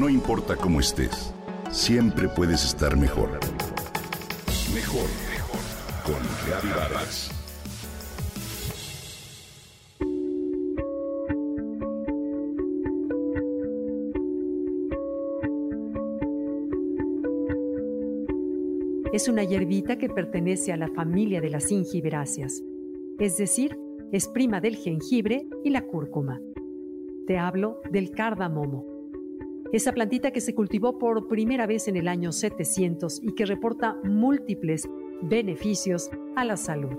No importa cómo estés, siempre puedes estar mejor. Mejor, mejor. Con Reavivadas. Es una hierbita que pertenece a la familia de las gingiberáceas, es decir, es prima del jengibre y la cúrcuma. Te hablo del cardamomo. Esa plantita que se cultivó por primera vez en el año 700 y que reporta múltiples beneficios a la salud.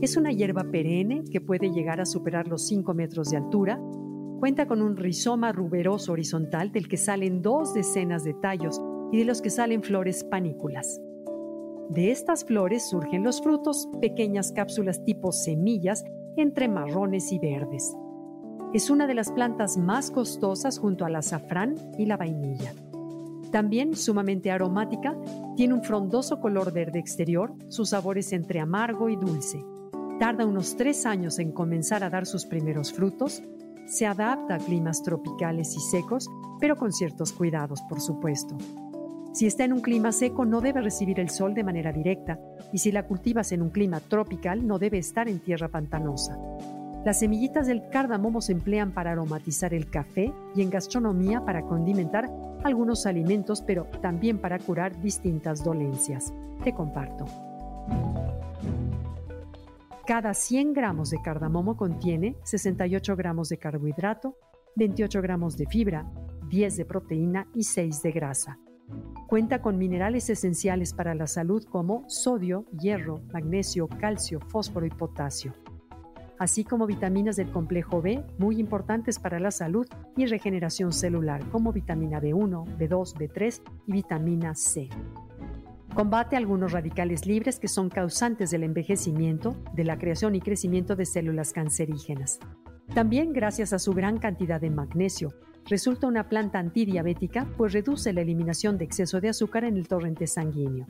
Es una hierba perenne que puede llegar a superar los 5 metros de altura. Cuenta con un rizoma ruberoso horizontal del que salen dos decenas de tallos y de los que salen flores panículas. De estas flores surgen los frutos, pequeñas cápsulas tipo semillas entre marrones y verdes. Es una de las plantas más costosas junto al azafrán y la vainilla. También sumamente aromática, tiene un frondoso color verde exterior, su sabor es entre amargo y dulce. Tarda unos tres años en comenzar a dar sus primeros frutos, se adapta a climas tropicales y secos, pero con ciertos cuidados, por supuesto. Si está en un clima seco, no debe recibir el sol de manera directa, y si la cultivas en un clima tropical, no debe estar en tierra pantanosa. Las semillitas del cardamomo se emplean para aromatizar el café y en gastronomía para condimentar algunos alimentos, pero también para curar distintas dolencias. Te comparto. Cada 100 gramos de cardamomo contiene 68 gramos de carbohidrato, 28 gramos de fibra, 10 de proteína y 6 de grasa. Cuenta con minerales esenciales para la salud como sodio, hierro, magnesio, calcio, fósforo y potasio, así como vitaminas del complejo B muy importantes para la salud y regeneración celular como vitamina B1, B2, B3 y vitamina C. Combate algunos radicales libres que son causantes del envejecimiento, de la creación y crecimiento de células cancerígenas. También gracias a su gran cantidad de magnesio, resulta una planta antidiabética pues reduce la eliminación de exceso de azúcar en el torrente sanguíneo.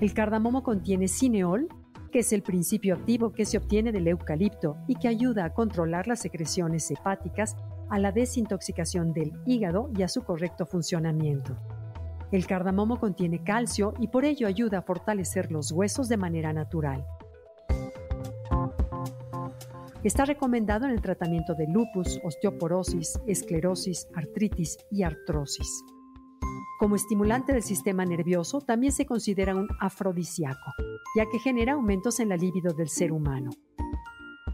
El cardamomo contiene cineol, que es el principio activo que se obtiene del eucalipto y que ayuda a controlar las secreciones hepáticas, a la desintoxicación del hígado y a su correcto funcionamiento. El cardamomo contiene calcio y por ello ayuda a fortalecer los huesos de manera natural. Está recomendado en el tratamiento de lupus, osteoporosis, esclerosis, artritis y artrosis. Como estimulante del sistema nervioso, también se considera un afrodisíaco, ya que genera aumentos en la libido del ser humano.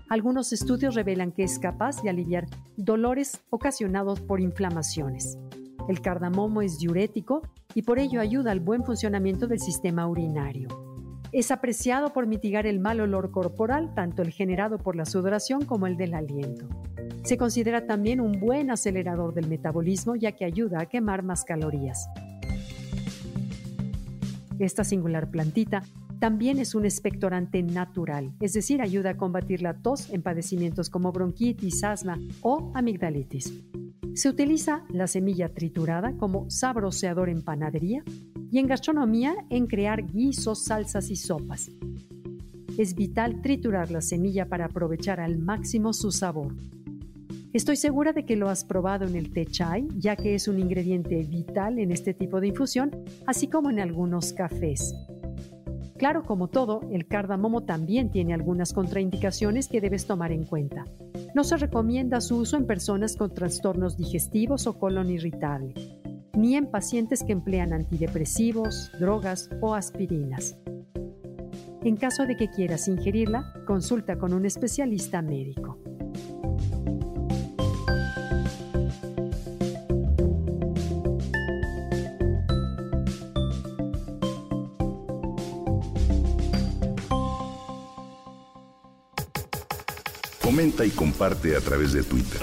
Algunos estudios revelan que es capaz de aliviar dolores ocasionados por inflamaciones. El cardamomo es diurético y por ello ayuda al buen funcionamiento del sistema urinario. Es apreciado por mitigar el mal olor corporal, tanto el generado por la sudoración como el del aliento. Se considera también un buen acelerador del metabolismo ya que ayuda a quemar más calorías. Esta singular plantita también es un expectorante natural, es decir, ayuda a combatir la tos en padecimientos como bronquitis, asma o amigdalitis. Se utiliza la semilla triturada como sabroseador en panadería y en gastronomía en crear guisos, salsas y sopas. Es vital triturar la semilla para aprovechar al máximo su sabor. Estoy segura de que lo has probado en el té chai, ya que es un ingrediente vital en este tipo de infusión, así como en algunos cafés. Claro, como todo, el cardamomo también tiene algunas contraindicaciones que debes tomar en cuenta. No se recomienda su uso en personas con trastornos digestivos o colon irritable ni en pacientes que emplean antidepresivos, drogas o aspirinas. En caso de que quieras ingerirla, consulta con un especialista médico. Comenta y comparte a través de Twitter.